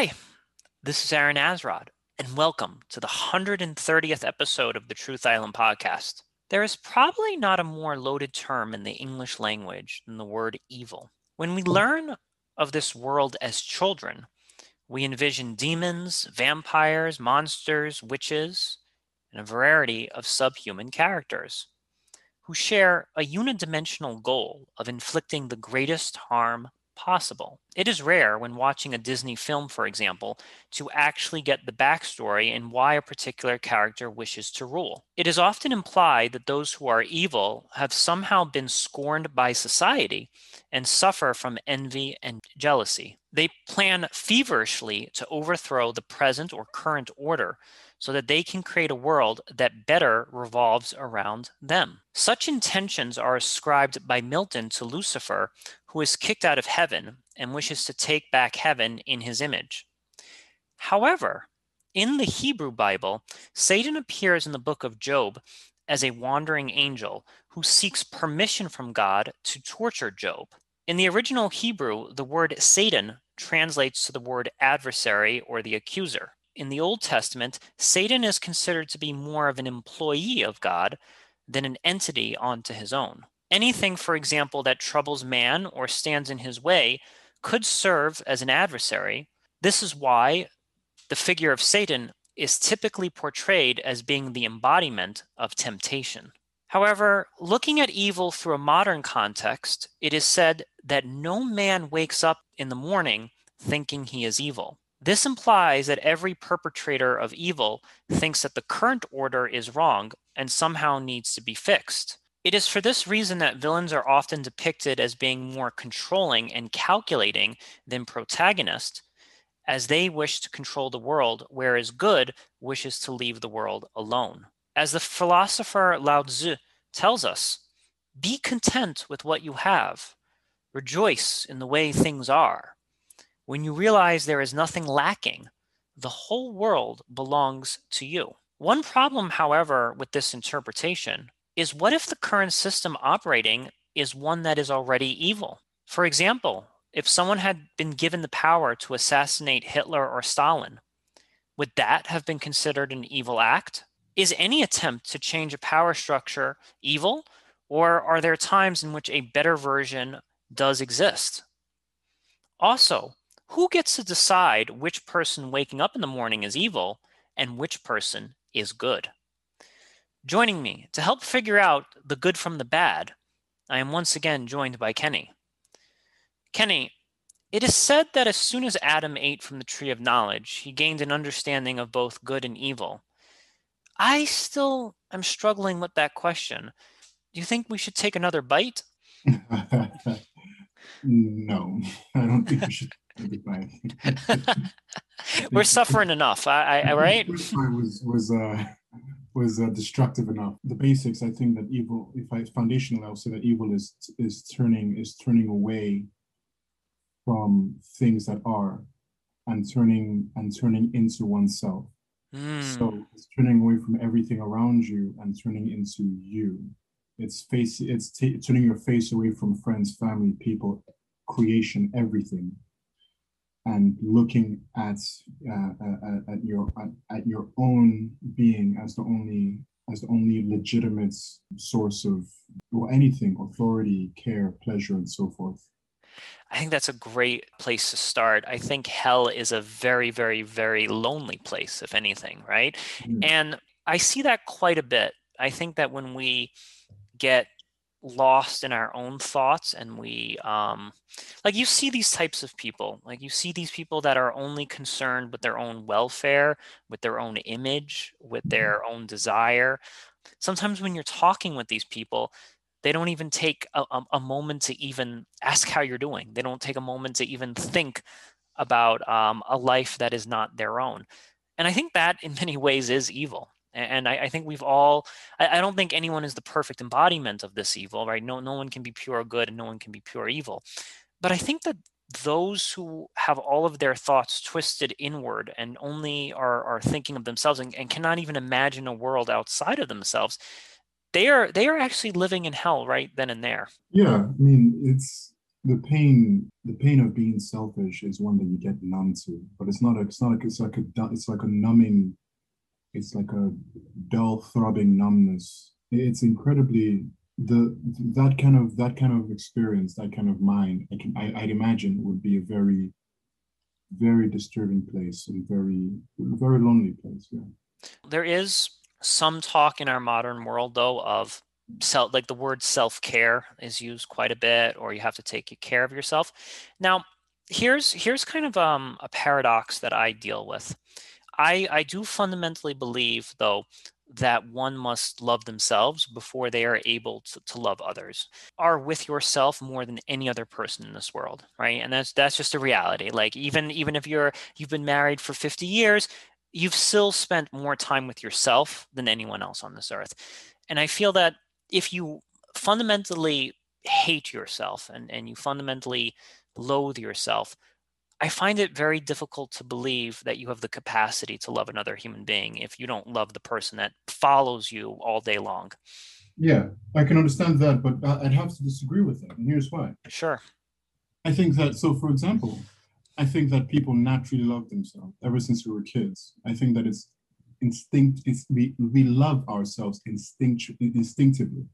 Hi, this is Aaron Azrod, and welcome to the 130th episode of the Truth Island podcast. There is probably not a more loaded term in the English language than the word evil. When we learn of this world as children, we envision demons, vampires, monsters, witches, and a variety of subhuman characters who share a unidimensional goal of inflicting the greatest harm possible. It is rare when watching a Disney film, for example, to actually get the backstory and why a particular character wishes to rule. It is often implied that those who are evil have somehow been scorned by society and suffer from envy and jealousy. They plan feverishly to overthrow the present or current order so that they can create a world that better revolves around them. Such intentions are ascribed by Milton to Lucifer, who is kicked out of heaven and wishes to take back heaven in his image. However, in the Hebrew Bible, Satan appears in the book of Job as a wandering angel who seeks permission from God to torture Job. In the original Hebrew, the word Satan translates to the word adversary or the accuser. In the Old Testament, Satan is considered to be more of an employee of God than an entity onto his own. Anything, for example, that troubles man or stands in his way could serve as an adversary. This is why the figure of Satan is typically portrayed as being the embodiment of temptation. However, looking at evil through a modern context, it is said that no man wakes up in the morning thinking he is evil. This implies that every perpetrator of evil thinks that the current order is wrong and somehow needs to be fixed. It is for this reason that villains are often depicted as being more controlling and calculating than protagonists, as they wish to control the world, whereas good wishes to leave the world alone. As the philosopher Lao Tzu tells us, be content with what you have, rejoice in the way things are. When you realize there is nothing lacking, the whole world belongs to you. One problem, however, with this interpretation is what if the current system operating is one that is already evil? For example, if someone had been given the power to assassinate Hitler or Stalin, would that have been considered an evil act? Is any attempt to change a power structure evil, or are there times in which a better version does exist? Also, who gets to decide which person waking up in the morning is evil and which person is good? Joining me to help figure out the good from the bad, I am once again joined by Kenny. Kenny, it is said that as soon as Adam ate from the tree of knowledge, he gained an understanding of both good and evil. I still am struggling with that question. Do you think we should take another bite? no, I don't think we should We're suffering enough, I, I, right? Was was uh, was uh, destructive enough. The basics, I think that evil, if I foundational, I'll say that evil is is turning is turning away from things that are, and turning and turning into oneself. Mm. So it's turning away from everything around you and turning into you. It's face. It's t- turning your face away from friends, family, people, creation, everything and looking at uh, uh, at your at your own being as the only as the only legitimate source of or anything authority care pleasure and so forth I think that's a great place to start. I think hell is a very, very, very lonely place, if anything, right? Mm. And I see that quite a bit. I think that when we get lost in our own thoughts and we um like you see these types of people like you see these people that are only concerned with their own welfare with their own image with mm-hmm. their own desire. Sometimes when you're talking with these people they don't even take a, a moment to even ask how you're doing. They don't take a moment to even think about um, a life that is not their own. And i think that in many ways is evil and I, I, think we've all, I, I, don't think anyone is the perfect embodiment of this evil, right? No, no one can be pure good and no one can be pure evil. But I think that those who have all of their thoughts twisted inward and only are, are thinking of themselves and, and cannot even imagine a world outside of themselves, they are they are actually living in hell right then and there. Yeah, I mean it's the pain the pain of being selfish is one that you get numb to but it's not a, it's not like it's like a it's like a numbing it's like a dull throbbing numbness. It's incredibly the that kind of that kind of experience that kind of mind i can I, i'd imagine would be a very very disturbing place and very very lonely place yeah. There is some talk in our modern world though of self like the word self-care is used quite a bit or you have to take care of yourself. Now here's here's kind of um, a paradox that i deal with i i do fundamentally believe though that one must love themselves before they are able to, to love others are with yourself more than any other person in this world right? And that's that's just a reality. Like even even if you're you've been married for 50 years you've still spent more time with yourself than anyone else on this earth. And i feel that if you fundamentally hate yourself and, and you fundamentally loathe yourself, I find it very difficult to believe that you have the capacity to love another human being if you don't love the person that follows you all day long. Yeah, I can understand that, but uh, I'd have to disagree with that. And here's why. Sure. I think that, so for example, I think that people naturally love themselves ever since we were kids. I think that it's instinct is we we love ourselves instinct instinctively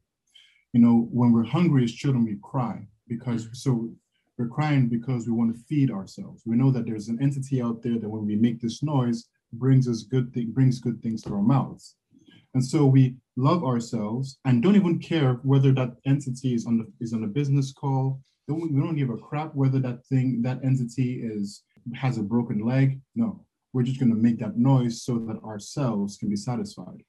you know when we're hungry as children we cry because mm. so we're crying because we want to feed ourselves. We know that there's an entity out there that when we make this noise brings us good thing brings good things to our mouths. And so we love ourselves and don't even care whether that entity is on the is on a business call. Don't, we don't give a crap whether that thing that entity is has a broken leg. No we're just going to make that noise so that ourselves can be satisfied.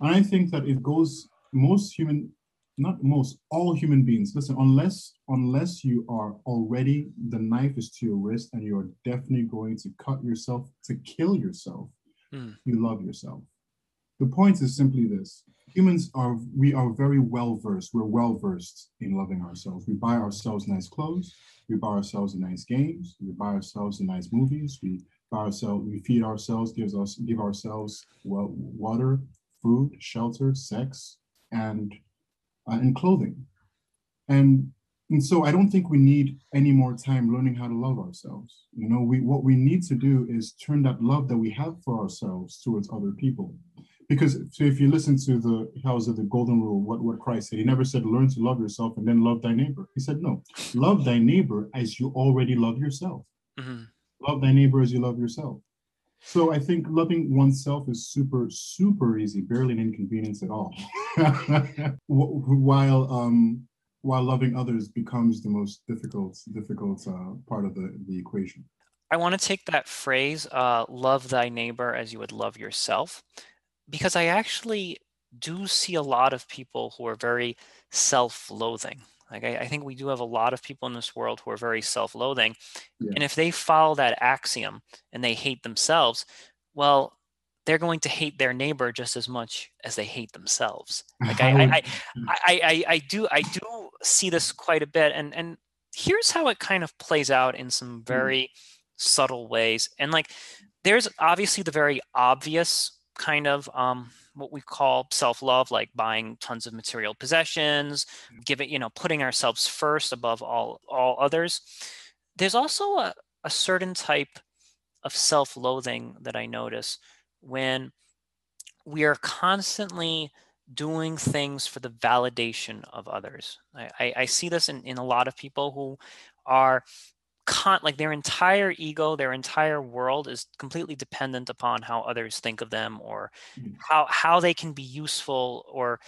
And I think that it goes most human, not most, all human beings. Listen, unless unless you are already the knife is to your wrist and you are definitely going to cut yourself to kill yourself, hmm. you love yourself. The point is simply this: humans are we are very well versed. We're well versed in loving ourselves. We buy ourselves nice clothes. We buy ourselves nice games. We buy ourselves nice movies. We buy ourselves, we feed ourselves, gives us give ourselves well, water, food, shelter, sex, and uh, and clothing. And and so I don't think we need any more time learning how to love ourselves. You know, we what we need to do is turn that love that we have for ourselves towards other people. Because so if you listen to the house of the golden rule, what, what Christ said, he never said learn to love yourself and then love thy neighbor. He said, no, love thy neighbor as you already love yourself. Mm-hmm love thy neighbor as you love yourself. So I think loving oneself is super, super easy, barely an inconvenience at all. while um, while loving others becomes the most difficult, difficult uh, part of the, the equation. I want to take that phrase, uh, love thy neighbor as you would love yourself, because I actually do see a lot of people who are very self loathing. Like I, I, think we do have a lot of people in this world who are very self-loathing, yeah. and if they follow that axiom and they hate themselves, well, they're going to hate their neighbor just as much as they hate themselves. Like I, I, I, I, I do, I do see this quite a bit, and and here's how it kind of plays out in some mm. very subtle ways. And like, there's obviously the very obvious kind of um, what we call self-love like buying tons of material possessions giving you know putting ourselves first above all all others there's also a, a certain type of self-loathing that i notice when we are constantly doing things for the validation of others. I, I, I see this in, in a lot of people who are con like their entire ego their entire world is completely dependent upon how others think of them or mm-hmm. how how they can be useful or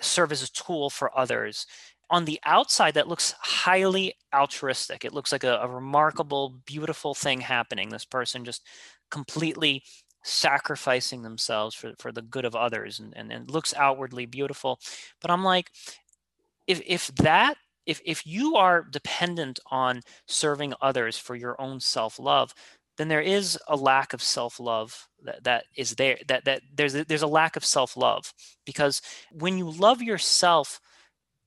serve as a tool for others. On the outside that looks highly altruistic. It looks like a, a remarkable beautiful thing happening. This person just completely sacrificing themselves for, for the good of others and, and, and looks outwardly beautiful but i'm like if if that if if you are dependent on serving others for your own self-love then there is a lack of self-love that, that is there that that there's a, there's a lack of self-love because when you love yourself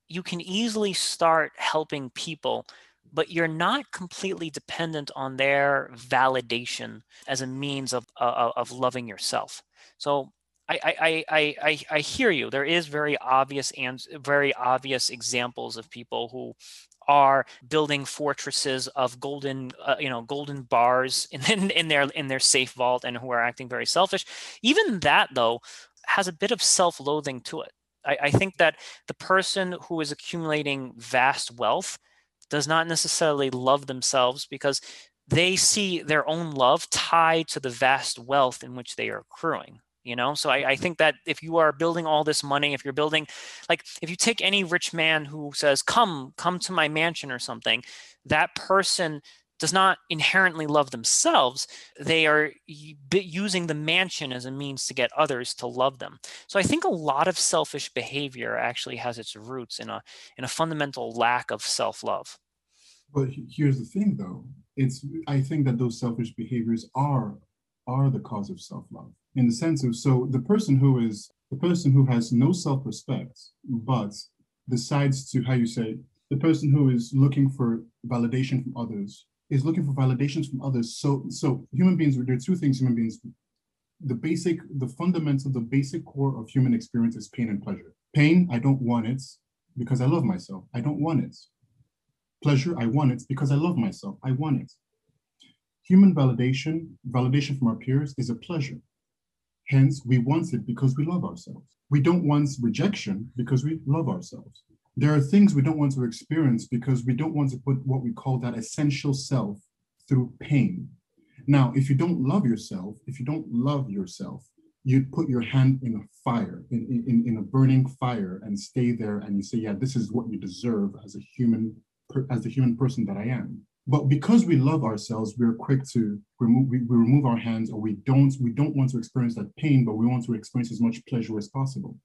you can easily start helping people but you're not completely dependent on their validation as a means of, of, of loving yourself. So I, I, I, I, I hear you. There is very obvious and very obvious examples of people who are building fortresses of golden uh, you know golden bars in, in their in their safe vault and who are acting very selfish. Even that though has a bit of self-loathing to it. I, I think that the person who is accumulating vast wealth does not necessarily love themselves because they see their own love tied to the vast wealth in which they are accruing you know? So I, I, think that if you are building all this money if you're building like if you take any rich man who says come come to my mansion or something that person does not inherently love themselves they are using the mansion as a means to get others to love them. So i think a lot of selfish behavior actually has its roots in a in a fundamental lack of self-love. But here's the thing though. It's i think that those selfish behaviors are are the cause of self-love in the sense of so the person who is the person who has no self-respect but decides to how you say the person who is looking for validation from others is looking for validations from others. So so human beings there are two things human beings the basic the fundamental the basic core of human experience is pain and pleasure. Pain i don't want it because i love myself. I don't want it. Pleasure i want it because i love myself. I want it. Human validation validation from our peers is a pleasure. Hence, we want it because we love ourselves. We don't want rejection because we love ourselves. There are things we don't want to experience because we don't want to put what we call that essential self through pain. Now, if you don't love yourself, if you don't love yourself, you put your hand in a fire, in, in, in a burning fire, and stay there and you say, yeah, this is what you deserve as a human, as the human person that I am. But because we love ourselves, we're quick to remove we, we remove our hands, or we don't we don't want to experience that pain, but we want to experience as much pleasure as possible.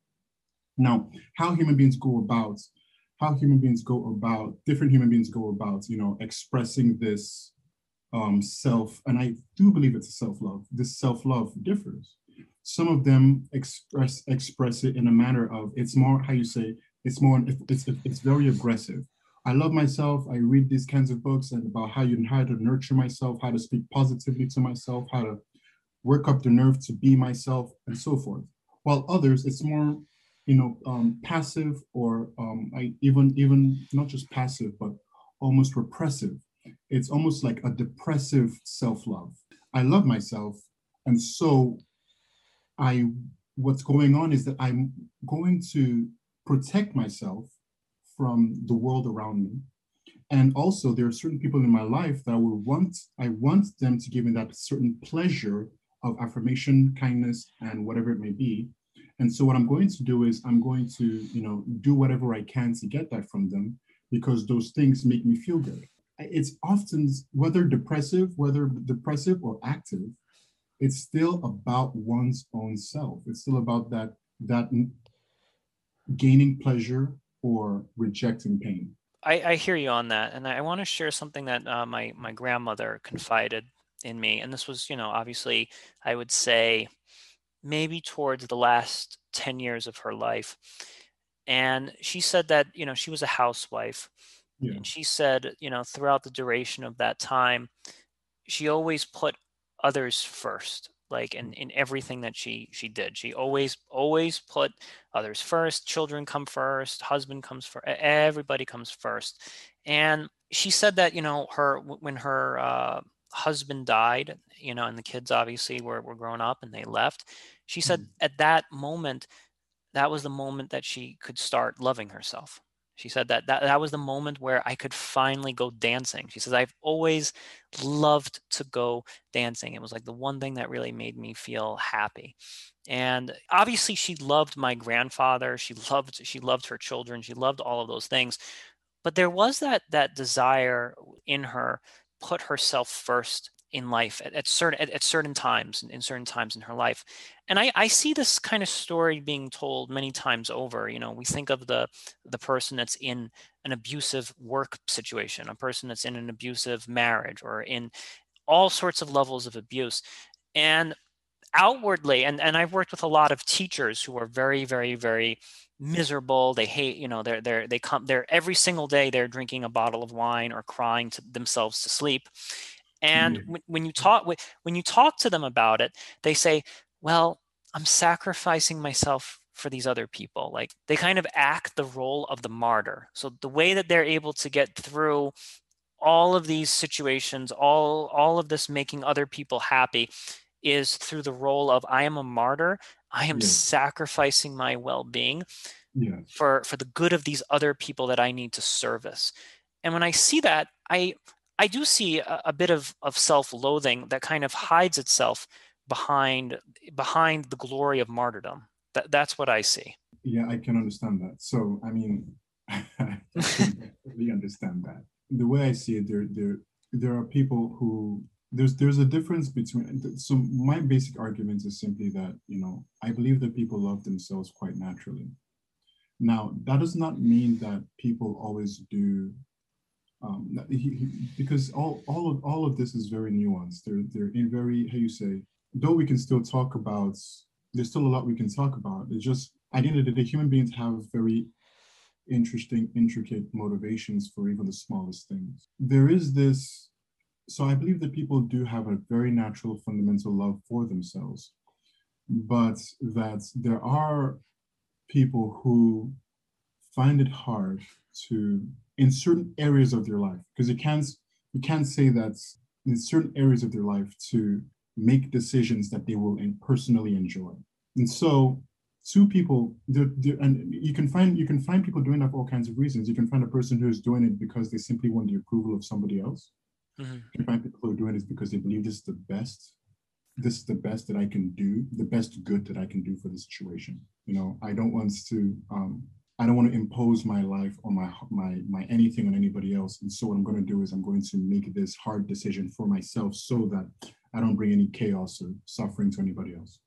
Now, how human beings go about how human beings go about different human beings go about you know expressing this um, self, and I do believe it's a self-love. This self-love differs. Some of them express express it in a manner of it's more how you say it's more it's it's, it's very aggressive I love myself. I read these kinds of books and about how you how to nurture myself, how to speak positively to myself, how to work up the nerve to be myself, and so forth. While others, it's more, you know, um, passive or um, I even even not just passive, but almost repressive. It's almost like a depressive self-love. I love myself, and so I what's going on is that I'm going to protect myself from the world around me. And also there are certain people in my life that I will want, I want them to give me that certain pleasure of affirmation, kindness, and whatever it may be. And so what I'm going to do is I'm going to, you know, do whatever I can to get that from them because those things make me feel good. It's often whether depressive, whether depressive or active, it's still about one's own self. It's still about that that gaining pleasure or rejecting pain. I, I hear you on that, and I want to share something that uh, my my grandmother confided in me, and this was, you know, obviously, I would say maybe towards the last 10 years of her life. And she said that, you know, she was a housewife. Yeah. And she said, you know, throughout the duration of that time, she always put others first like in, in everything that she she did she always always put others first children come first husband comes first everybody comes first and she said that you know her when her uh, husband died you know and the kids obviously were, were grown up and they left she said mm-hmm. at that moment that was the moment that she could start loving herself she said that, that that was the moment where I could finally go dancing. She says, I've always loved to go dancing. It was like the one thing that really made me feel happy. And obviously she loved my grandfather. She loved she loved her children. She loved all of those things. But there was that that desire in her put herself first in life at, at certain at, at, certain times in certain times in her life. And I, I see this kind of story being told many times over you know we think of the the person that's in an abusive work situation a person that's in an abusive marriage or in all sorts of levels of abuse. And outwardly and, and i've worked with a lot of teachers who are very very very miserable. They hate you know they're they're they come they're every single day they're drinking a bottle of wine or crying to themselves to sleep and mm-hmm. when, when you talk when you talk to them about it, they say, "Well, I'm sacrificing myself for these other people. Like they kind of act the role of the martyr. So the way that they're able to get through all of these situations, all all of this making other people happy is through the role of I am a martyr. I am sacrificing my well-being for for the good of these other people that I need to service. And when I see that, I I do see a, a bit of, of self-loathing that kind of hides itself behind behind the glory of martyrdom. That that's what I see. Yeah, I can understand that. So I mean, I understand that. The way I see it, there there there are people who there's there's a difference between so my basic argument is simply that you know i believe that people love themselves quite naturally now that does not mean that people always do um, he, he, because all, all of all of this is very nuanced. They're they're in very how you say though we can still talk about there's still a lot we can talk about. It's just at the end of the day human beings have very interesting intricate motivations for even the smallest things. There is this so I believe that people do have a very natural fundamental love for themselves, but that there are people who find it hard to in certain areas of their life because you can't you can't say that in certain areas of their life to make decisions that they will personally enjoy and so two people they're, they're, and you can find you can find people doing that for all kinds of reasons you can find a person who is doing it because they simply want the approval of somebody else Mm-hmm. You find people who are doing this because they believe this is the best. This is the best that I can do, the best good that I can do for the situation. You know, I don't want to. Um, I don't want to impose my life or my my my anything on anybody else. And so what I'm going to do is I'm going to make this hard decision for myself so that I don't bring any chaos or suffering to anybody else.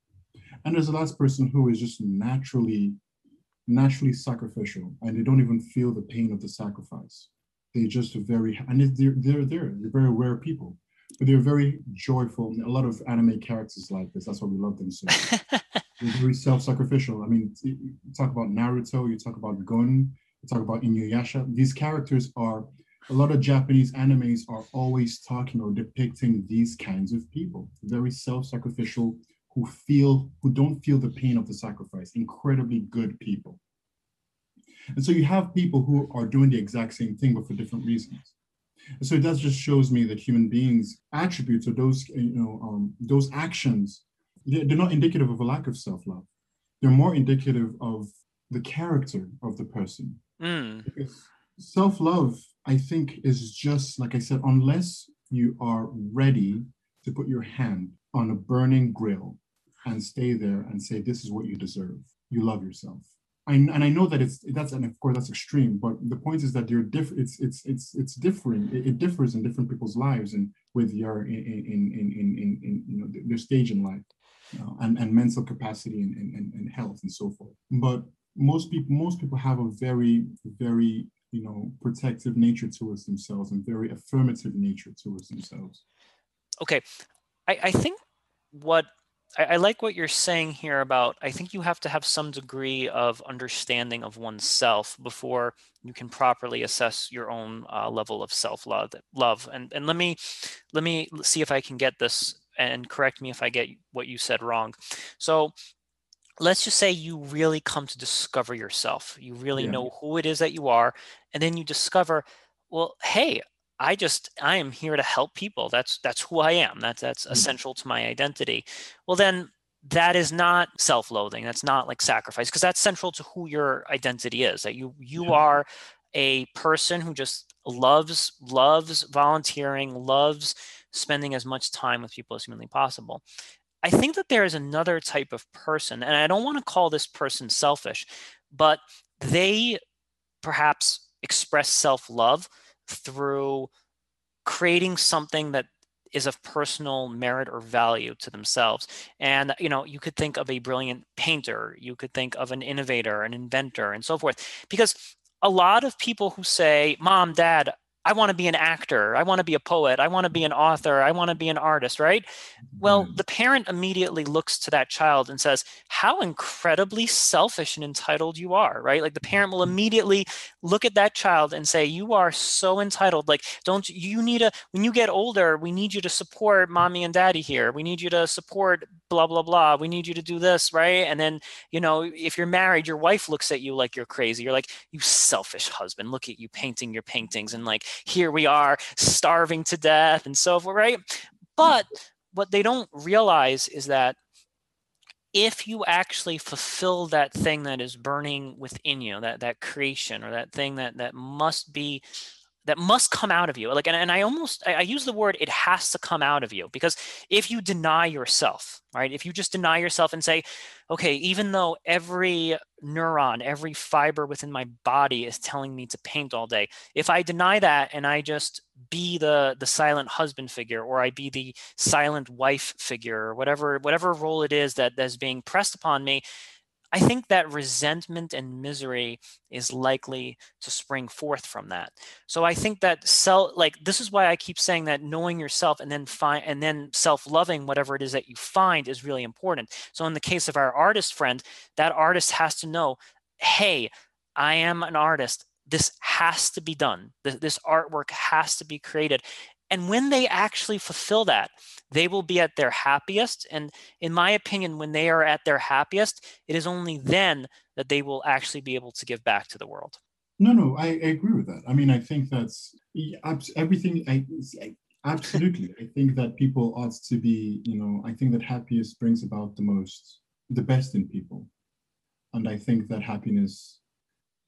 And there's a last person who is just naturally naturally sacrificial and they don't even feel the pain of the sacrifice. They're just very and they're they're there. They're very rare people but they're very joyful. A lot of anime characters like this. That's why we love them so very self-sacrificial. I mean you talk about naruto you talk about Gon you talk about inuyasha. These characters are a lot of japanese animes are always talking or depicting these kinds of people. Very self-sacrificial who feel who don't feel the pain of the sacrifice. Incredibly good people. And so you have people who are doing the exact same thing, but for different reasons. And so that just shows me that human beings' attributes or those, you know, um, those actions, they're, they're not indicative of a lack of self-love. They're more indicative of the character of the person. Mm. Because self-love, I think, is just like I said, unless you are ready to put your hand on a burning grill and stay there and say, "This is what you deserve." You love yourself I, and I know that it's that's and of course that's extreme, but the point is that they're different. It's it's it's it's different. It, it, differs in different people's lives and with your in in in in, in, in you know their stage in life, know, and and mental capacity and, and and health and so forth. But most people most people have a very very you know protective nature towards themselves and very affirmative nature towards themselves. Okay, I I think what I, I, like what you're saying here about I think you have to have some degree of understanding of oneself before you can properly assess your own uh, level of self-love love and and let me let me see if I can get this and correct me if I get what you said wrong so let's just say you really come to discover yourself you really yeah. know who it is that you are and then you discover well hey I just I am here to help people. That's that's who I am. That's that's mm-hmm. essential to my identity. Well then that is not self-loathing. That's not like sacrifice because that's central to who your identity is. That you you yeah. are a person who just loves loves volunteering, loves spending as much time with people as humanly possible. I think that there is another type of person, and I don't want to call this person selfish, but they perhaps express self-love through creating something that is of personal merit or value to themselves. And you know, you could think of a brilliant painter, you could think of an innovator, an inventor, and so forth. Because a lot of people who say, "Mom, Dad, I want to be an actor. I want to be a poet. I want to be an author. I want to be an artist, right? Well, mm-hmm. the parent immediately looks to that child and says, How incredibly selfish and entitled you are, right? Like the mm-hmm. parent will immediately look at that child and say, You are so entitled. Like, don't you need a, when you get older, we need you to support mommy and daddy here. We need you to support blah, blah, blah. We need you to do this, right? And then, you know, if you're married, your wife looks at you like you're crazy. You're like, You selfish husband, look at you painting your paintings and like, here we are starving to death and so forth, right? But what they don't realize is that if you actually fulfill that thing that is burning within you, that that creation or that thing that that must be that must come out of you. Like and, and i almost I, I, use the word it has to come out of you. Because if you deny yourself right if you just deny yourself and say okay even though every neuron every fiber within my body is telling me to paint all day if i deny that and i just be the the silent husband figure or i be the silent wife figure or whatever whatever role it is that that's being pressed upon me I think that resentment and misery is likely to spring forth from that. So I think that self like this is why I keep saying that knowing yourself and then find and then self-loving whatever it is that you find is really important. So in the case of our artist friend, that artist has to know, hey, I am an artist. This has to be done. This artwork has to be created. And when they actually fulfill that, they will be at their happiest. And in my opinion, when they are at their happiest, it is only then that they will actually be able to give back to the world. No, no, I, I agree with that. I mean, I think that's everything. I, absolutely. I think that people ought to be, you know, I think that happiness brings about the most, the best in people. And I think that happiness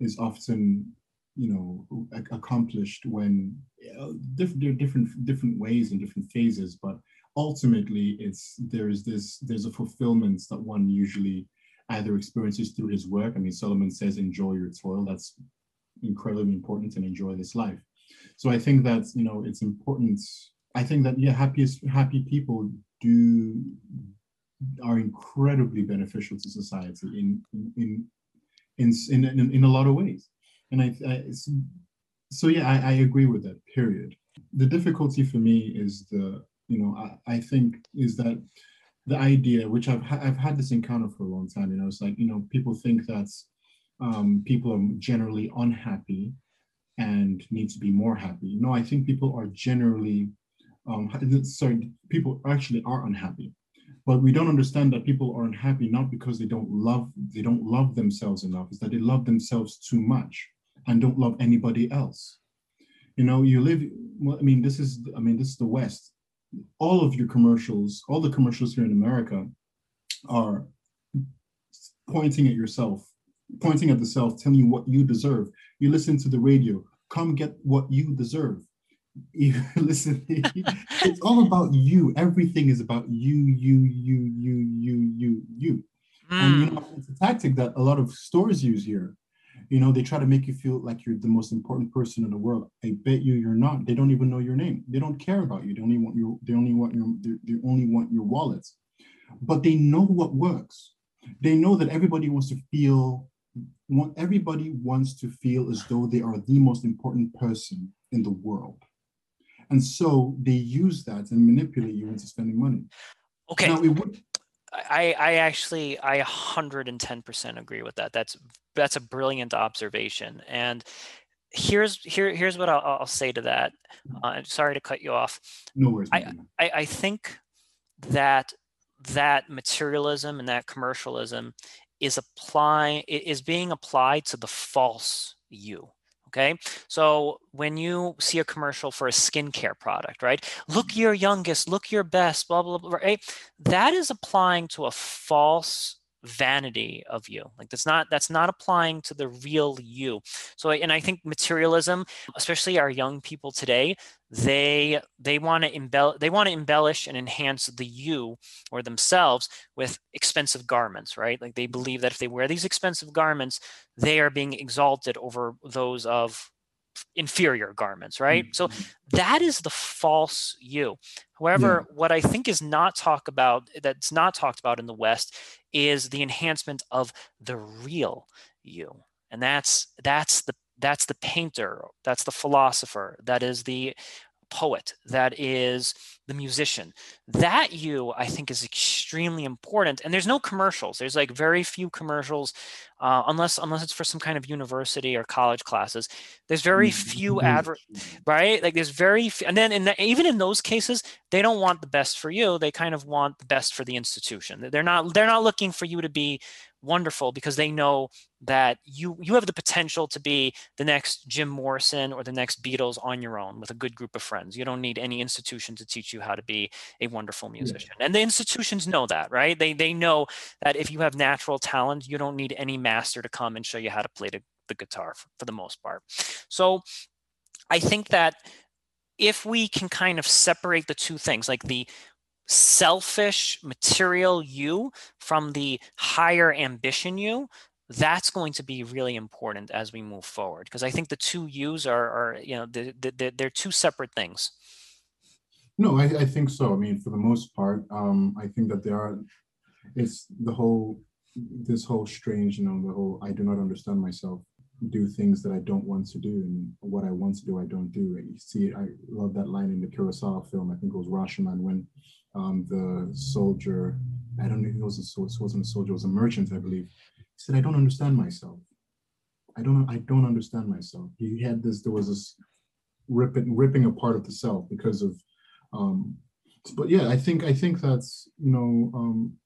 is often you know accomplished when uh, different different different ways and different phases but ultimately it's there's this there's a fulfillment that one usually either experiences through his work. I mean solomon says enjoy your toil. That's incredibly important and enjoy this life. So i think that you know it's important. I think that yeah happiest happy people do are incredibly beneficial to society in in in in, in, in a lot of ways and I, I so yeah, I, I, agree with that. Period. The difficulty for me is the you know I, I think is that the idea which I've ha- I've had this encounter for a long time. You know, it's like you know people think that um, people are generally unhappy and need to be more happy. No, I think people are generally um, sorry, people actually are unhappy but we don't understand that people are unhappy not because they don't love they don't love themselves enough it's that they love themselves too much and don't love anybody else. You know, you live, well, I mean, this is, I mean, this is the West. All of your commercials, all the commercials here in America are pointing at yourself, pointing at the self, telling you what you deserve. You listen to the radio, come get what you deserve. You listen, it's all about you. Everything is about you, you, you, you, you, you, you. Mm. And you hmm. know, it's a tactic that a lot of stores use here you know they try to make you feel like you're the most important person in the world. I bet you you're not. They don't even know your name. They don't care about you. They only want your they only want your they only want your wallets. But they know what works. They know that everybody wants to feel want everybody wants to feel as though they are the most important person in the world. And so they use that and manipulate you into spending money. Okay. Now, it would, I, I actually I 110% agree with that. That's that's a brilliant observation. And here's here here's what I'll, I'll say to that. Uh, sorry to cut you off. No worries. I, I, I think that that materialism and that commercialism is applying is being applied to the false you Okay. So when you see a commercial for a skincare product, right? Look your youngest, look your best, blah, blah, blah, right? That is applying to a false vanity of you like that's not that's not applying to the real you so and i think materialism especially our young people today they they want to embellish they want to embellish and enhance the you or themselves with expensive garments right like they believe that if they wear these expensive garments they are being exalted over those of inferior garments right mm-hmm. so that is the false you however yeah. what i think is not talked about that's not talked about in the west is the enhancement of the real you and that's that's the that's the painter, that's the philosopher, that is the poet, that is the musician. That you, I think, is extremely important. And there's no commercials. There's like very few commercials, uh, unless unless it's for some kind of university or college classes. There's very mm, few advert, right? Like there's very, few, and then in the, even in those cases, they don't want the best for you. They kind of want the best for the institution. They're not they're not looking for you to be wonderful because they know that you you have the potential to be the next Jim Morrison or the next Beatles on your own with a good group of friends. You don't need any institution to teach you how to be a wonderful musician. And the institutions know that, right? They they know that if you have natural talent, you don't need any master to come and show you how to play the, the guitar for, for the most part. So I think that if we can kind of separate the two things, like the selfish material you from the higher ambition you that's going to be really important as we move forward because i think the two yous are, are you know they're, they're two separate things no I, I think so i mean for the most part um i think that there are it's the whole this whole strange you know the whole i do not understand myself do things that I don't want to do, and what I want to do, I don't do. and You see, I love that line in the Kurosawa film. I think it was Rashomon when um, the soldier, I don't know if was a wasn't a soldier, it was a merchant, I believe. He said, "I don't understand myself. I don't, I don't understand myself." He had this. There was this ripping, ripping apart of the self because of. Um, but yeah, I think I think that's you know um,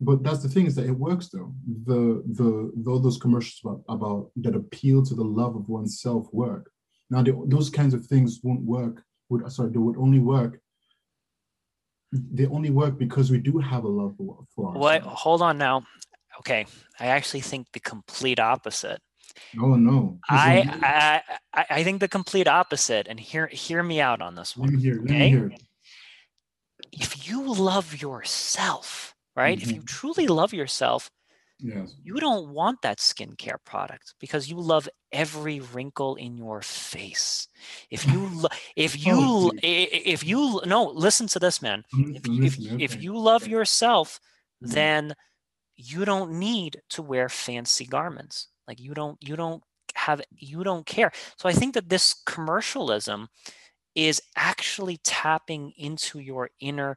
but that's the thing is that it works though. The the, the those commercials about, about that appeal to the love of oneself work. Now the, those kinds of things won't work. Would sorry, they would only work. They only work because we do have a love for, ourselves. What? Hold on now. Okay, I actually think the complete opposite. Oh no! I, I I think the complete opposite. And hear hear me out on this one. Hear. Okay? If you love yourself, right? Mm-hmm. If you mm-hmm. truly love yourself, you don't want that skincare product because you love every wrinkle in your face. If you lo- if you oh, if you no, listen to this man. If, if, okay. if you love yourself, mm-hmm. then you don't need to wear fancy garments. Like you don't you don't have you don't care. So I think that this commercialism is actually tapping into your inner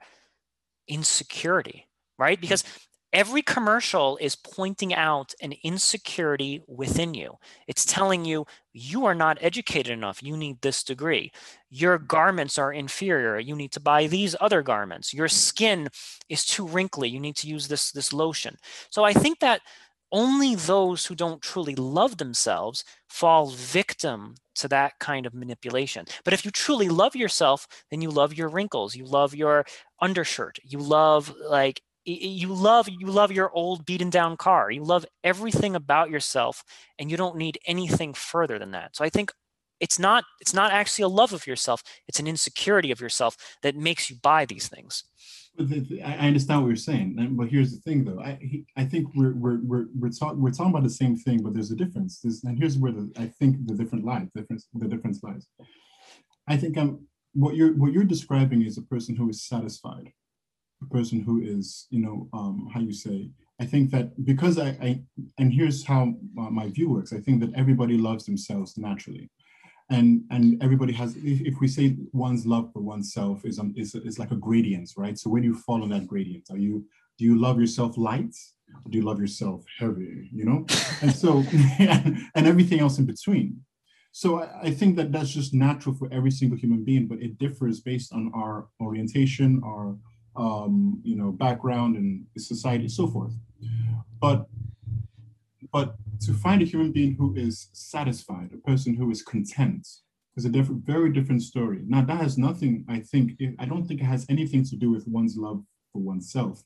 insecurity right? Because every commercial is pointing out an insecurity within you. It's telling you, you are not educated enough. You need this degree. Your garments are inferior. You need to buy these other garments. Your mm. skin is too wrinkly. You need to use this, this lotion. So I think that only those who don't truly love themselves fall victim to that kind of manipulation. But if you truly love yourself, then you love your wrinkles, you love your undershirt, you love like you love you love your old beaten down car you love everything about yourself and you don't need anything further than that so i think it's not it's not actually a love of yourself it's an insecurity of yourself that makes you buy these things I understand what you're saying, but here's the thing, though. I I think we're we're we're we're, talk, we're talking about the same thing, but there's a difference. There's, and here's where the, I think the different lies, difference the difference lies. I think I'm um, what you're what you're describing is a person who is satisfied, a person who is, you know, um, how you say, I think that because I, I and here's how my view works, I think that everybody loves themselves naturally. And, and everybody has, if, if we say one's love for oneself is, um, is, is like a gradient, right? So where do you fall on that gradient? Are you, do you love yourself light? Or do you love yourself heavy, you know? and so, and everything else in between. So I, I, think that that's just natural for every single human being, but it differs based on our orientation, our um, you know, background and society, and so forth. But but to find a human being who is satisfied, a person who is content, is a different, very different story. Now that has nothing, I think, I don't think it has anything to do with one's love for oneself.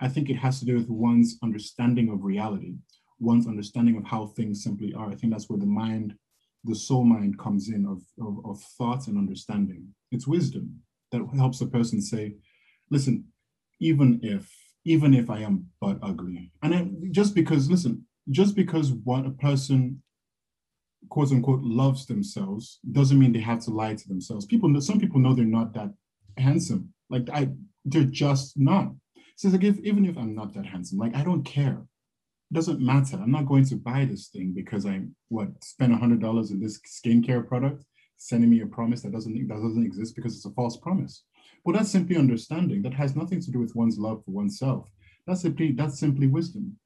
I think it has to do with one's understanding of reality, one's understanding of how things simply are. I think that's where the mind, the soul mind comes in of, of, of thought and understanding. It's wisdom that helps a person say, listen, even if even if I am but ugly, and I, just because listen, just because one a person quote unquote loves themselves doesn't mean they have to lie to themselves. People know some people know they're not that handsome. Like I, they're just not. So it's like if, even if I'm not that handsome, like I don't care. It doesn't matter. I'm not going to buy this thing because I what spend a hundred dollars in this skincare product, sending me a promise that doesn't that doesn't exist because it's a false promise. Well, that's simply understanding. That has nothing to do with one's love for oneself. That's simply that's simply wisdom.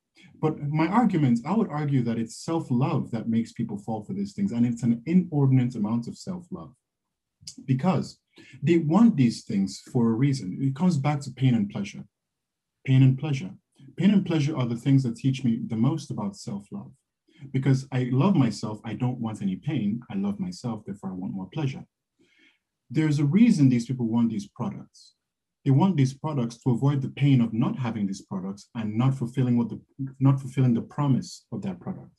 But my arguments, I would argue that it's self-love that makes people fall for these things, and it's an inordinate amount of self-love because they want these things for a reason. It comes back to pain and pleasure. Pain and pleasure. Pain and pleasure are the things that teach me the most about self-love. Because I love myself, I don't want any pain. I love myself, therefore I want more pleasure. There's a reason these people want these products. They want these products to avoid the pain of not having these products and not fulfilling what the not fulfilling the promise of that product.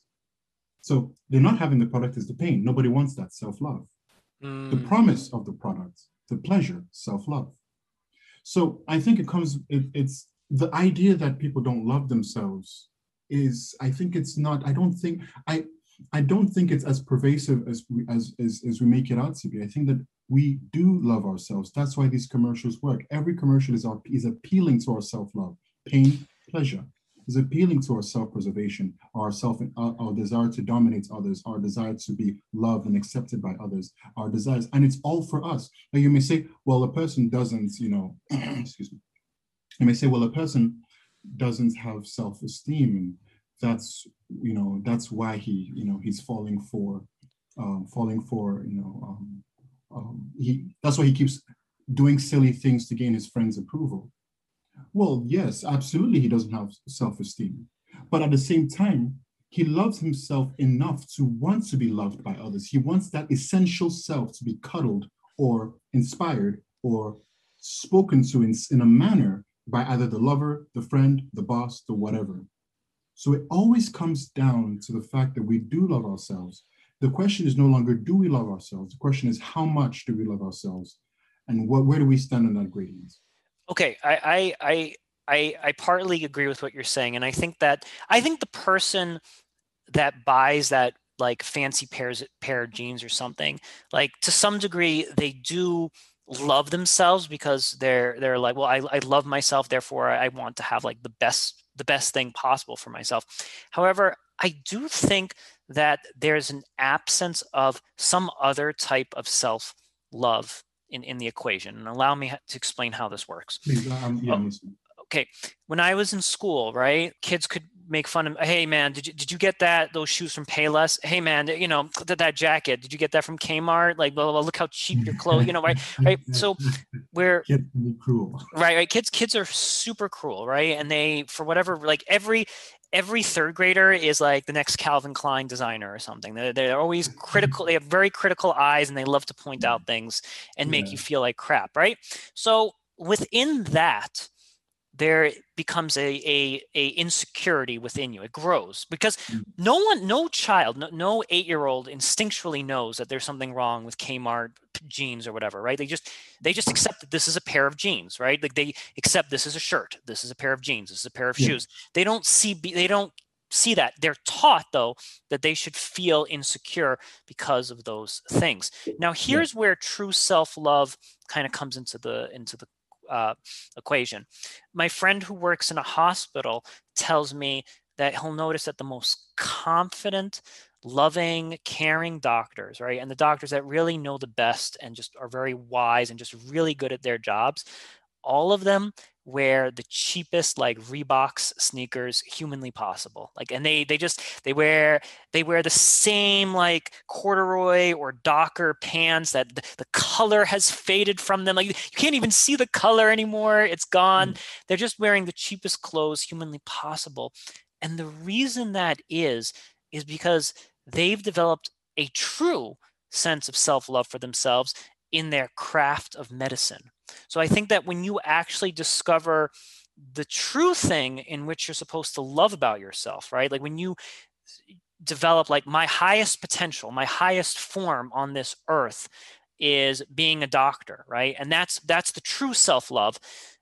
So they're not having the product is the pain. Nobody wants that self-love. Mm. The promise of the product, the pleasure, self-love. So I think it comes, it, it's the idea that people don't love themselves is, I think it's not, I don't think, I I don't think it's as pervasive as we, as, as, as we make it out to be. I think that we do love ourselves. That's why these commercials work. Every commercial is, our, is appealing to our self-love, pain, pleasure is appealing to our self-preservation, our self, our, our, desire to dominate others, our desire to be loved and accepted by others, our desires, and it's all for us. Now you may say, well, a person doesn't, you know, excuse me. You may say, well, a person doesn't have self-esteem, and that's, you know, that's why he, you know, he's falling for, um, falling for, you know, um, um, he. That's why he keeps doing silly things to gain his friends' approval well, yes, absolutely, he doesn't have self esteem. But at the same time, he loves himself enough to want to be loved by others. He wants that essential self to be cuddled or inspired or spoken to in, in a manner by either the lover, the friend, the boss, the whatever. So it always comes down to the fact that we do love ourselves. The question is no longer do we love ourselves? The question is how much do we love ourselves? And what, where do we stand on that gradient? Okay, I, I I I partly agree with what you're saying, and I think that I think the person that buys that like fancy pairs pair of jeans or something, like to some degree, they do love themselves because they're they're like, well, I, I love myself, therefore I want to have like the best the best thing possible for myself. However, I do think that there's an absence of some other type of self love in, in the equation. And allow me to explain how this works. Um, oh, okay. When I was in school, right, kids could make fun of, hey man, did you did you get that those shoes from Payless? Hey man, you know that, that jacket, did you get that from Kmart? Like, blah, blah, blah, look how cheap your clothes, you know, right? Right. So we're cruel. Right, right. Kids, kids are super cruel, right? And they, for whatever, like every every third grader is like the next Calvin Klein designer or something. They're, they're always mm-hmm. critical. They have very critical eyes and they love to point mm-hmm. out things and make yeah. you feel like crap, right? So within that, there becomes a, a, a insecurity within you it grows because mm. no one no child no, no eight year old instinctually knows that there's something wrong with kmart jeans or whatever right they just they just accept that this is a pair of jeans right like they accept this is a shirt this is a pair of jeans this is a pair of yeah. shoes they don't see they don't see that they're taught though that they should feel insecure because of those things now here's yeah. where true self-love kind of comes into the into the uh, equation. My friend who works in a hospital tells me that he'll notice that the most confident, loving, caring doctors, right, and the doctors that really know the best and just are very wise and just really good at their jobs, all of them wear the cheapest like Reeboks sneakers humanly possible. Like, and they they just they wear they wear the same like corduroy or Docker pants that the, the color has faded from them. Like you can't even see the color anymore. It's gone. Mm. They're just wearing the cheapest clothes humanly possible. And the reason that is is because they've developed a true sense of self-love for themselves in their craft of medicine so I think that when you actually discover the true thing in which you're supposed to love about yourself, right? Like when you develop like my highest potential, my highest form on this earth is being a doctor, right? And that's that's the true self-love.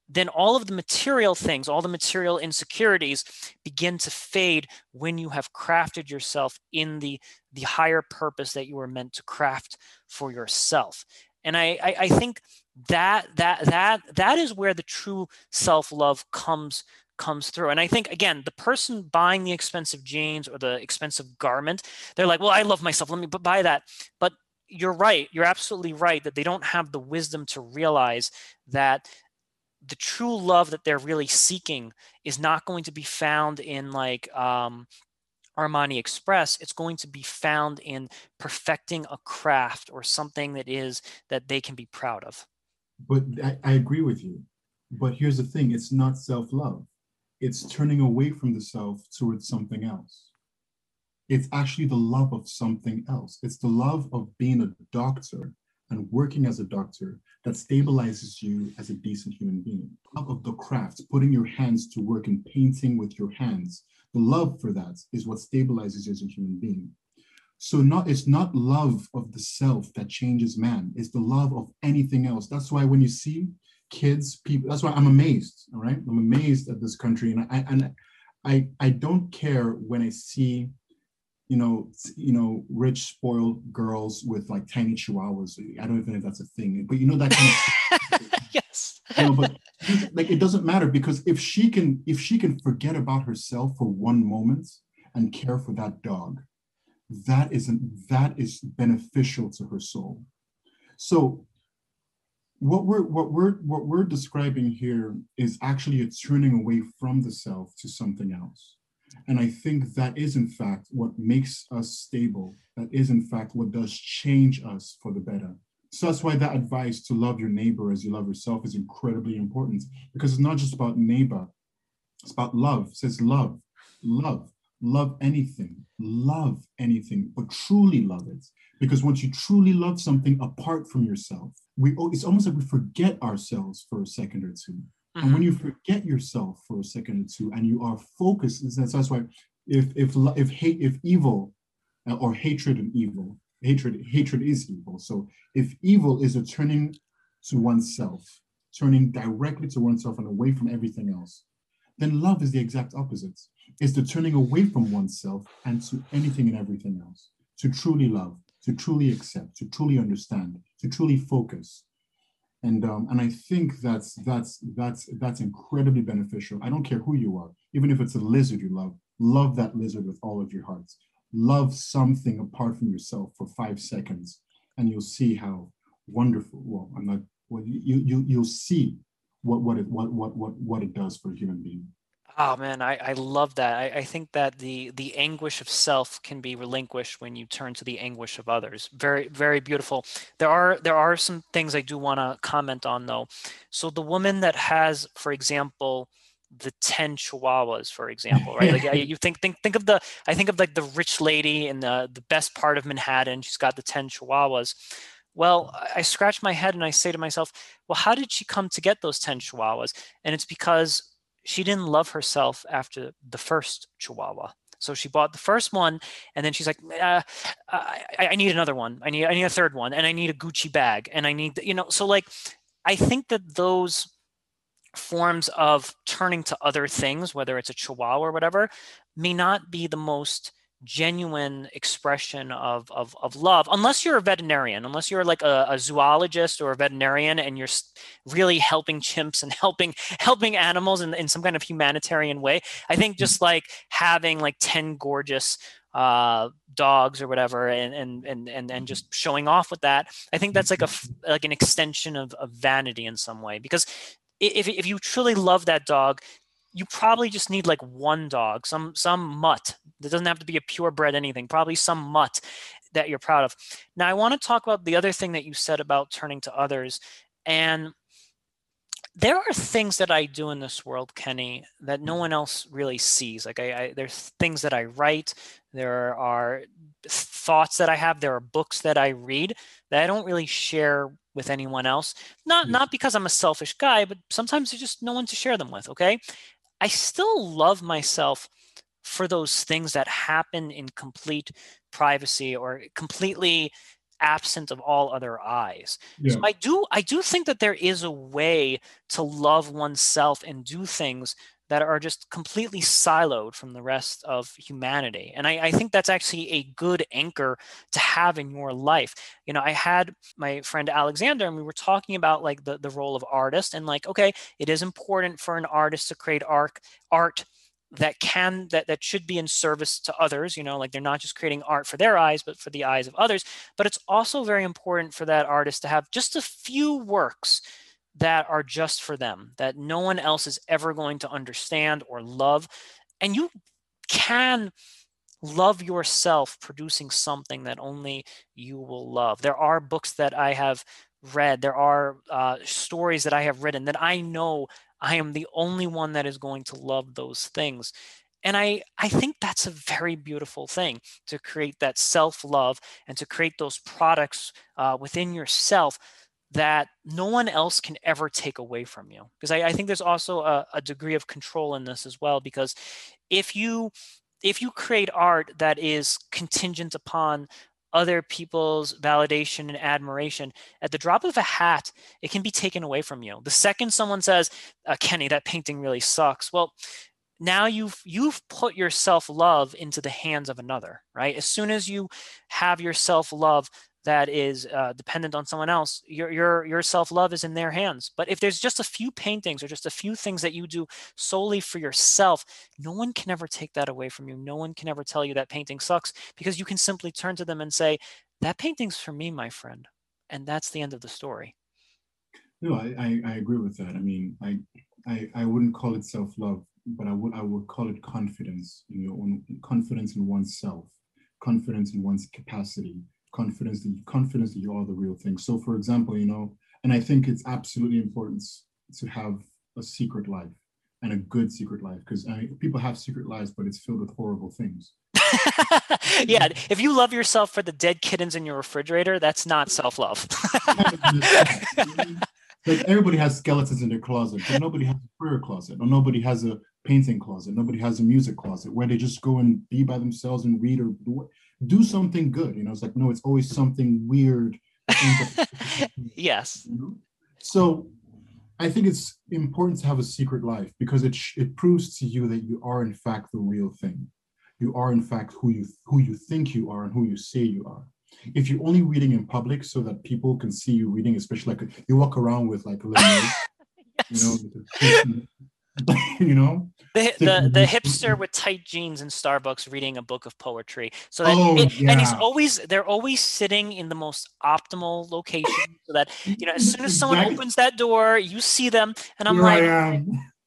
Then all of the material things, all the material insecurities begin to fade when you have crafted yourself in the the higher purpose that you were meant to craft for yourself. And I, I, I think that that that that is where the true self-love comes comes through. And I think again, the person buying the expensive jeans or the expensive garment, they're like, "Well, I love myself. Let me buy that." But you're right. You're absolutely right that they don't have the wisdom to realize that the true love that they're really seeking is not going to be found in like um, Armani Express. It's going to be found in perfecting a craft or something that is that they can be proud of. But I, I agree with you. But here's the thing: it's not self-love. It's turning away from the self towards something else. It's actually the love of something else. It's the love of being a doctor and working as a doctor that stabilizes you as a decent human being. Love of the craft, putting your hands to work and painting with your hands. The love for that is what stabilizes you as a human being. So not it's not love of the self that changes man, it's the love of anything else. That's why when you see kids, people, that's why I'm amazed. All right. I'm amazed at this country. And I and I I don't care when I see you know, you know, rich spoiled girls with like tiny chihuahuas. I don't even know if that's a thing, but you know that kind of yes. You know, but like it doesn't matter because if she can if she can forget about herself for one moment and care for that dog, that isn't that is beneficial to her soul. So what we're what we're what we're describing here is actually a turning away from the self to something else and I think that is, in fact, what makes us stable. That is, in fact, what does change us for the better. So that's why that advice to love your neighbor as you love yourself is incredibly important because it's not just about neighbor, it's about love. It says love, love, love anything, love anything, but truly love it. Because once you truly love something apart from yourself, we it's almost like we forget ourselves for a second or two. Mm-hmm. And when mm-hmm. you forget yourself for a second or two and you are focused, that's, that's why if if if hate if evil uh, or hatred and evil, hatred hatred is evil. So if evil is a turning to oneself, turning directly to oneself and away from everything else, then love is the exact opposite. It's the turning away from oneself and to anything and everything else. To truly love, to truly accept, to truly understand, to truly focus, and um, and I think that's that's that's that's incredibly beneficial. I don't care who you are, even if it's a lizard you love, love that lizard with all of your heart. Love something apart from yourself for five seconds, and you'll see how wonderful. Well, I'm not. Well, you you you'll see what what it what what what what it does for a human being. Oh man, I, I love that. I, I think that the the anguish of self can be relinquished when you turn to the anguish of others. Very very beautiful. There are there are some things I do want to comment on though. So the woman that has, for example, the 10 chihuahuas for example right? Like you think think think of the i think of like the rich lady in the the best part of manhattan she's got the 10 chihuahuas. Well i scratch my head and i say to myself well how did she come to get those 10 chihuahuas? And it's because she didn't love herself after the first chihuahua. So she bought the first one and then she's like uh, I, I, need another one. I need i need a third one and i need a gucci bag and i need you know? So like i think that those forms of turning to other things whether it's a chihuahua or whatever may not be the most genuine expression of, of, of love unless you're a veterinarian unless you're like a, a, zoologist or a veterinarian and you're really helping chimps and helping helping animals in, in some kind of humanitarian way. I think mm-hmm. just like having like 10 gorgeous uh, dogs or whatever and, and and and and mm-hmm. just showing off with that i think that's like a mm-hmm. like an extension of, of vanity in some way because if, if you truly love that dog you probably just need like one dog, some some mutt. It doesn't have to be a purebred anything. Probably some mutt that you're proud of. Now I want to talk about the other thing that you said about turning to others, and there are things that I do in this world, Kenny, that no one else really sees. Like I, I there's things that I write, there are thoughts that I have, there are books that I read that I don't really share with anyone else. Not mm. not because I'm a selfish guy, but sometimes there's just no one to share them with. Okay, I still love myself for those things that happen in complete privacy or completely absent of all other eyes. Yeah. So I do I do think that there is a way to love oneself and do things that are just completely siloed from the rest of humanity. And I, I, think that's actually a good anchor to have in your life. You know, I had my friend Alexander, and we were talking about like the, the role of artist, and like, okay, it is important for an artist to create art art that can that that should be in service to others you know like they're not just creating art for their eyes but for the eyes of others but it's also very important for that artist to have just a few works that are just for them that no one else is ever going to understand or love. And you can love yourself producing something that only you will love. There are books that i have read. There are uh, stories that i have written that i know I am the only one that is going to love those things. And I, I think that's a very beautiful thing to create that self love and to create those products uh, within yourself that no one else can ever take away from you. Because I, I think there's also a, a degree of control in this as well. Because if you if you create art that is contingent upon other people's validation and admiration, at the drop of a hat, it can be taken away from you. The second someone says, uh, "Kenny, that painting really sucks," well, now you've you've put your self love into the hands of another, right? As soon as you have your self love that is uh, dependent on someone else your your your self-love is in their hands. But if there's just a few paintings or just a few things that you do solely for yourself no one can ever take that away from you. No one can ever tell you that painting sucks because you can simply turn to them and say that painting's for me my friend. And that's the end of the story. No i i, I agree with that. I mean I, I i wouldn't call it self-love but i would i would call it confidence in your own confidence in oneself confidence in one's capacity confidence that confidence that you are the real thing. So for example, you know, and I think it's absolutely important to have a secret life and a good secret life because I uh, mean, people have secret lives, but it's filled with horrible things. yeah, if you love yourself for the dead kittens in your refrigerator, that's not self-love. like everybody has skeletons in their closet, but nobody has a prayer closet, or nobody has a painting closet, nobody has a music closet where they just go and be by themselves and read or do do something good. You know, it's like, no, it's always something weird. yes. So I think it's important to have a secret life because it, it proves to you that you are in fact the real thing. You are in fact who you who you think you are and who you say you are. If you're only reading in public so that people can see you reading, especially like you walk around with like a little, yes. you know, you know? The, the the hipster with tight jeans in starbucks reading a book of poetry. So that oh, it, yeah. and he's always they're always sitting in the most optimal location so that you know as soon as someone opens that door you see them and i'm like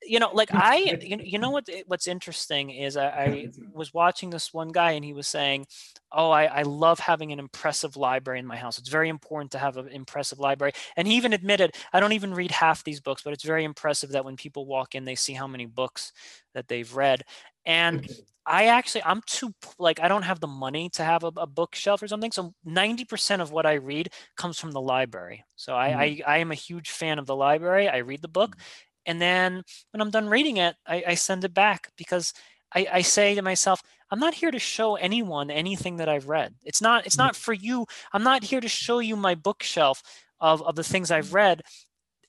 you know, like I, you know, what? What's interesting is I, I, was watching this one guy, and he was saying, "Oh, I, I love having an impressive library in my house. It's very important to have an impressive library." And he even admitted, "I don't even read half these books, but it's very impressive that when people walk in, they see how many books that they've read." And I actually, I'm too like I don't have the money to have a, a bookshelf or something. So 90% of what I read comes from the library. So I, mm-hmm. I, I am a huge fan of the library. I read the book, mm-hmm and then when I'm done reading it, I, I send it back because I, I, say to myself, I'm not here to show anyone anything that I've read. It's not, it's not mm. for you. I'm not here to show you my bookshelf of, of the things I've mm. read.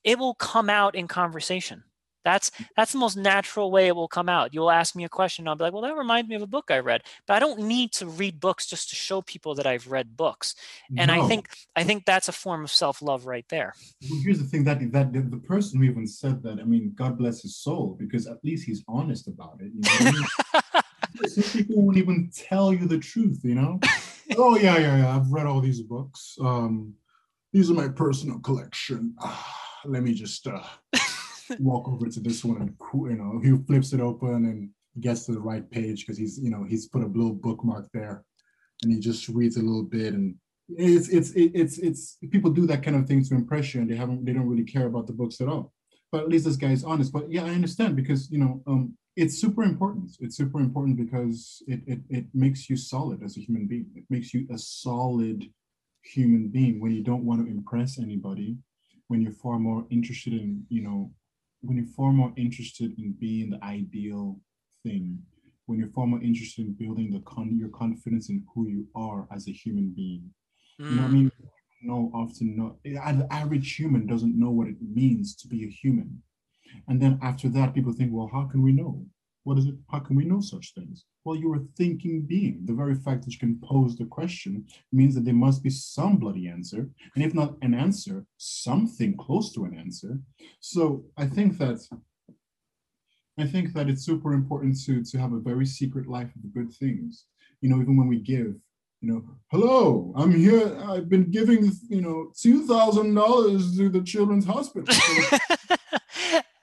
It will come out in conversation. That's that's the most natural way it will come out. You'll ask me a question, I'll be like, "Well, that reminds me of a book I read." But I don't need to read books just to show people that I've read books. And no. I think I think that's a form of self-love right there. Well, here's the thing that that the, the, person who even said that, I mean, God bless his soul because at least he's honest about it. You know? Some people won't even tell you the truth. You know? oh yeah, yeah, yeah. I've read all these books. Um, these are my personal collection. Ah, let me just. Uh, walk over to this one and you know he flips it open and gets to the right page because he's you know he's put a little bookmark there. And he just reads a little bit and it's it's it's it's people do that kind of thing to impress you and they haven't they don't really care about the books at all. But at least this guy is honest. But yeah i understand because you know um it's super important. It's super important because it, it it makes you solid as a human being. It makes you a solid human being when you don't want to impress anybody when you're far more interested in you know when you're far more interested in being the ideal thing, when you're far more interested in building the con- your confidence in who you are as a human being, You know what I hmm. mean? No, often not. The average human doesn't know what it means to be a human. And then after that, people think, well, how can we know? What is it? How can we know such things? Well, you're a thinking being. The very fact that you can pose the question means that there must be some bloody answer. And if not an answer, something close to an answer. So I think that I think that it's super important to, to have a very secret life of the good things. You know, even when we give, you know, hello, I'm here. I've been giving, you know, two thousand dollars to the children's hospital.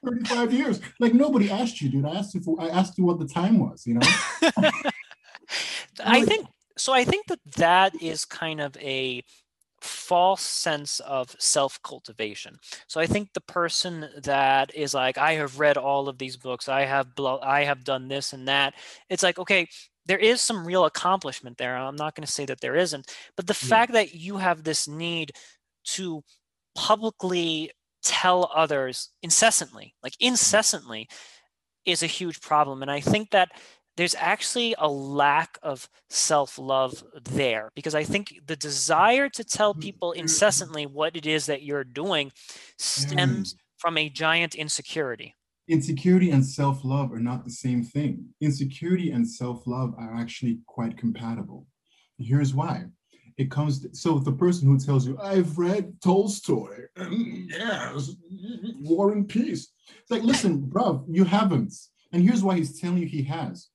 35 years. Like nobody asked you, dude. I asked you for I asked you what the time was, you know? I think so I think that that is kind of a false sense of self-cultivation. So I think the person that is like I have read all of these books, I have blo- I have done this and that. It's like okay, there is some real accomplishment there. I'm not going to say that there isn't, but the yeah. fact that you have this need to publicly tell others incessantly, like incessantly, is a huge problem. And I think that there's actually a lack of self love there because I think the desire to tell mm-hmm. people incessantly what it is that you're doing stems mm. from a giant insecurity. Insecurity and self love are not the same thing. Insecurity and self love are actually quite compatible. Here's why it comes to, so the person who tells you i've read tolstoy. And yes. War and peace. It's like listen bro you haven't. And here's why he's telling you he has.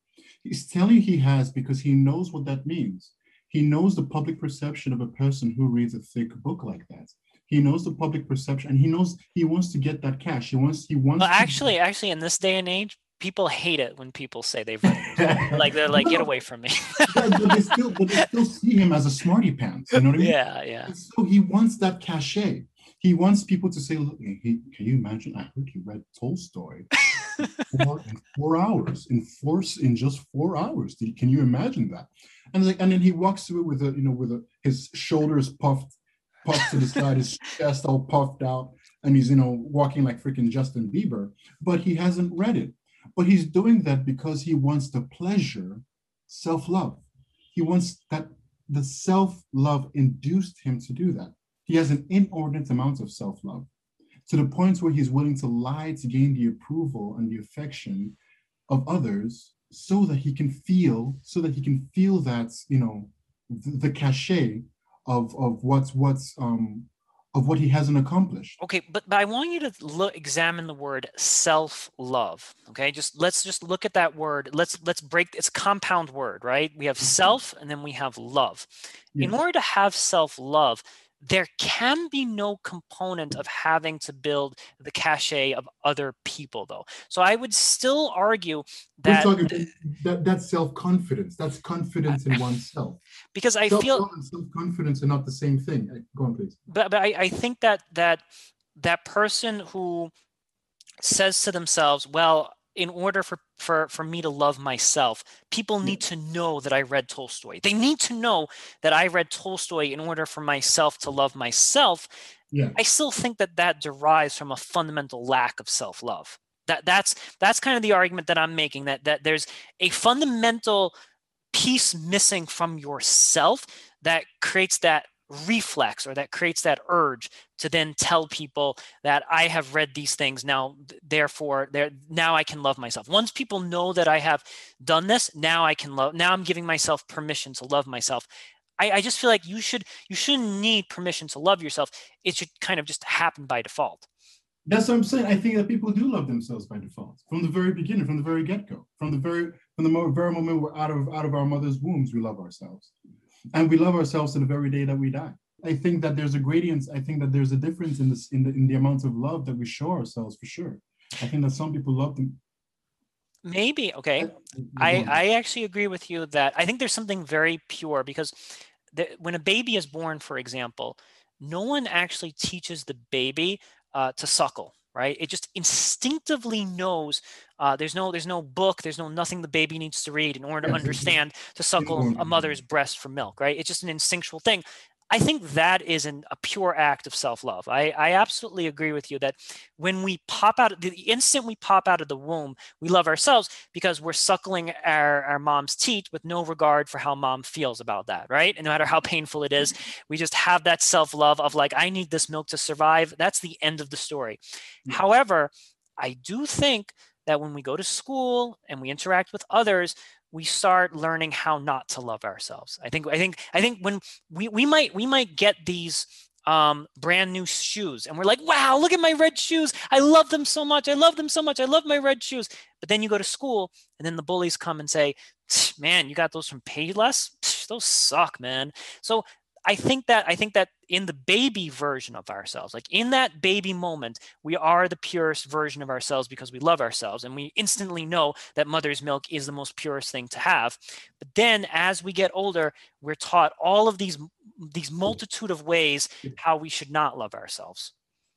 He's telling you he has because he knows what that means. He knows the public perception of a person who reads a thick book like that. He knows the public perception and he knows he wants to get that cash. He wants he wants well, actually to, actually in this day and age people hate it when people say they've read like they're like, no. get away from me. but, they still, but they still see him as a smarty pants. You know what I mean? Yeah, yeah. And so he wants that cachet. He wants people to say, "Look, hey, can you imagine? I heard you read Tolstoy four, in four hours, in four, in just four hours. Can you imagine that?" And like, and then he walks through it with a, you know, with a, his shoulders puffed, puffed to the side, his chest all puffed out, and he's, you know, walking like freaking Justin Bieber. But he hasn't read it. But he's doing that because he wants the pleasure, self love. He wants that the self love induced him to do that. He has an inordinate amount of self love to the point where he's willing to lie to gain the approval and the affection of others so that he can feel so that he can feel that you know the, the cachet of of what's what's um of what he hasn't accomplished. Okay, but, but I want you to look examine the word self-love. Okay, just let's just look at that word. Let's let's break it's a compound word, right? We have mm-hmm. self and then we have love. Yes. In order to have self-love, there can be no component of having to build the cachet of other people though. So i would still argue that that, that's self-confidence. That's confidence in oneself. Because i feel self-confidence are not the same thing. Uh, go on please. But, but I, I think that that that person who says to themselves well in order for, for, for me to love myself, people mm. need to know that I read Tolstoy. They need to know that I read Tolstoy in order for myself to love myself. Yeah. I still think that that derives from a fundamental lack of self-love. That that's that's kind of the argument that I'm making that that there's a fundamental piece missing from yourself that creates that reflex or that creates that urge to then tell people that I have read these things now therefore there now I can love myself. Once people know that I have done this, now I can love now I'm giving myself permission to love myself. I, I just feel like you should you shouldn't need permission to love yourself. It should kind of just happen by default. That's what I'm saying. I think that people do love themselves by default from the very beginning, from the very get-go, from the very from the very moment we're out of out of our mother's wombs, we love ourselves and we love ourselves to the very day that we die. I think that there's a gradient. I think that there's a difference in this in the in the amount of love that we show ourselves for sure. I think that some people love them. Maybe okay. I I actually agree with you that I think there's something very pure because the, when a baby is born, for example, no one actually teaches the baby uh, to suckle right? It just instinctively knows uh, there's no there's no book there's no nothing the baby needs to read in order to understand to suckle a mother's breast for milk right? It's just an instinctual thing I think that is an, a pure act of self-love. I, I absolutely agree with you that when we pop out, the instant we pop out of the womb, we love ourselves because we're suckling our, our mom's teat with no regard for how mom feels about that, right? And no matter how painful it is, mm-hmm. we just have that self-love of like, I need this milk to survive. That's the end of the story. Yeah. However, I do think that when we go to school and we interact with others, we start learning how not to love ourselves. I think I think I think when we we might we might get these um, brand new shoes and we're like, wow, look at my red shoes. I love them so much. I love them so much. I love my red shoes. But then you go to school and then the bullies come and say, man, you got those from Payless? Those suck, man. So I think that I think that in the baby version of ourselves, like in that baby moment, we are the purest version of ourselves because we love ourselves and we instantly know that mother's milk is the most purest thing to have. But then as we get older, we're taught all of these these multitude of ways how we should not love ourselves.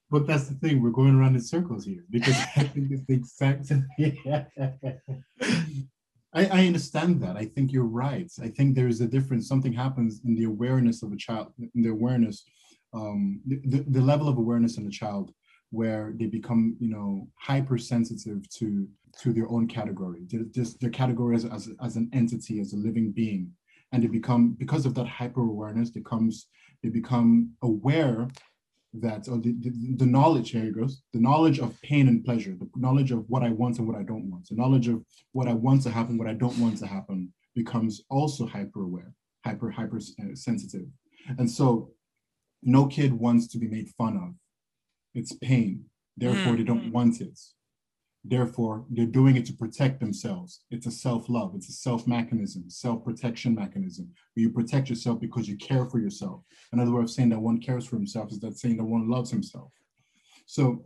But that's the thing, we're going around in circles here because I think it's the exact I, I understand that. I think you're right. I think there's a difference. Something happens in the awareness of a child, in the awareness, um, the, the level of awareness in a child where they become, you know, hypersensitive to to their own category, just their category as, as, as an entity, as a living being. And they become, because of that hyper awareness, becomes they become aware that or the, the, the, knowledge here goes the knowledge of pain and pleasure the knowledge of what i want and what i don't want the knowledge of what i want to happen what i don't want to happen becomes also hyper aware hyper hyper sensitive and so no kid wants to be made fun of it's pain therefore mm. they don't mm. want it Therefore, they're doing it to protect themselves. It's a self-love. It's a self-mechanism, self-protection mechanism. You protect yourself because you care for yourself. Another way of saying that one cares for himself is that saying that one loves himself. So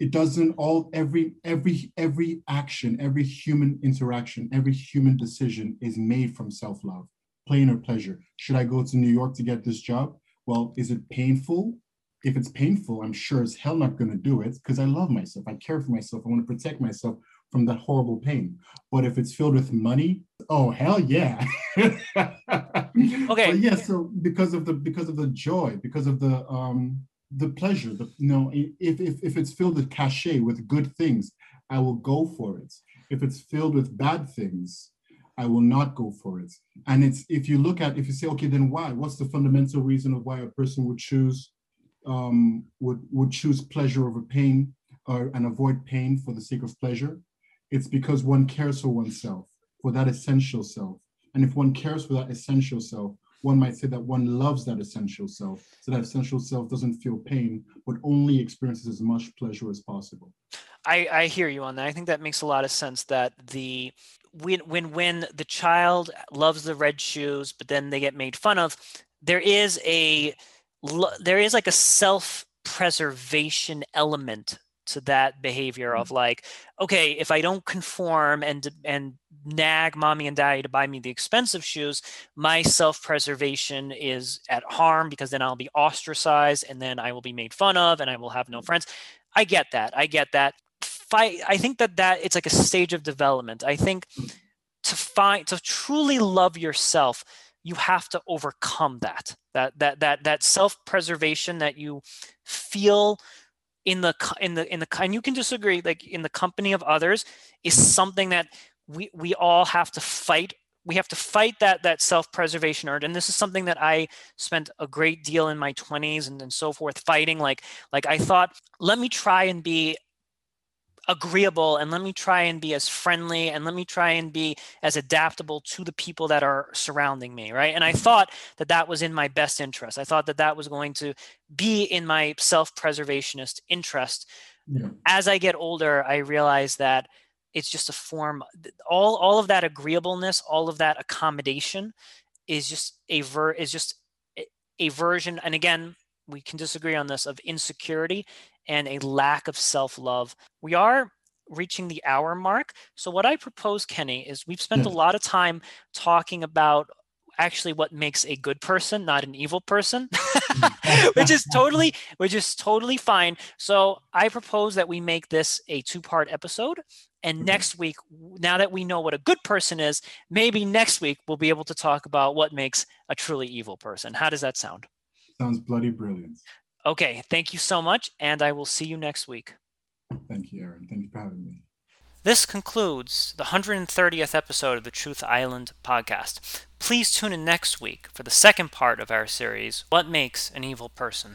it doesn't all every every every action, every human interaction, every human decision is made from self-love, pain or pleasure. Should I go to New York to get this job? Well, is it painful? If it's painful, I'm sure as hell not going to do it because I love myself. I care for myself. I want to protect myself from that horrible pain. But if it's filled with money, oh hell yeah. okay. But yeah. So because of the because of the joy, because of the um the pleasure, the you know, if if if it's filled with cachet with good things, I will go for it. If it's filled with bad things, I will not go for it. And it's if you look at if you say, okay, then why? What's the fundamental reason of why a person would choose um, would, would choose pleasure over pain or, and avoid pain for the sake of pleasure, it's because one cares for oneself, for that essential self. And if one cares for that essential self, one might say that one loves that essential self. So that essential self doesn't feel pain, but only experiences as much pleasure as possible. I, I hear you on that. I think that makes a lot of sense that the when when when the child loves the red shoes, but then they get made fun of, there is a there is like a self preservation element to that behavior of mm. like okay if i don't conform and and nag mommy and daddy to buy me the expensive shoes my self-preservation is at harm because then i'll be ostracized and then i will be made fun of and i will have no mm. friends i get that i get that fight i think that that it's like a stage of development i think mm. to find to truly love yourself you have to overcome that that that that that self-preservation that you feel in the in the in the and you can disagree like in the company of others is something that we we all have to fight. We have to fight that that self-preservation urge. And this is something that i spent a great deal in my 20s and, and so forth fighting. Like like i thought let me try and be agreeable and let me try and be as friendly and let me try and be as adaptable to the people that are surrounding me right? And i thought that that was in my best interest. I thought that that was going to be in my self-preservationist interest. Yeah. as i get older i realize that it's just a form all all of that agreeableness all of that accommodation is just a ver is just a version and again we can disagree on this of insecurity and a lack of self-love. We are reaching the hour mark. So what I propose, Kenny, is we've spent yeah. a hmm. lot of time talking about actually what makes a good person, not an evil person, which is totally, which is totally fine. So I propose that we make this a two-part episode. And Okay. next week, now that we know what a good person is, maybe next week we'll be able to talk about what makes a truly evil person. How does that sound? Sounds bloody brilliant. Okay, thank you so much, and I will see you next week. Thank you, Aaron. Thank you for having me. This concludes the 130th episode of the Truth Island podcast. Please tune in next week for the second part of our series, What Makes an Evil Person?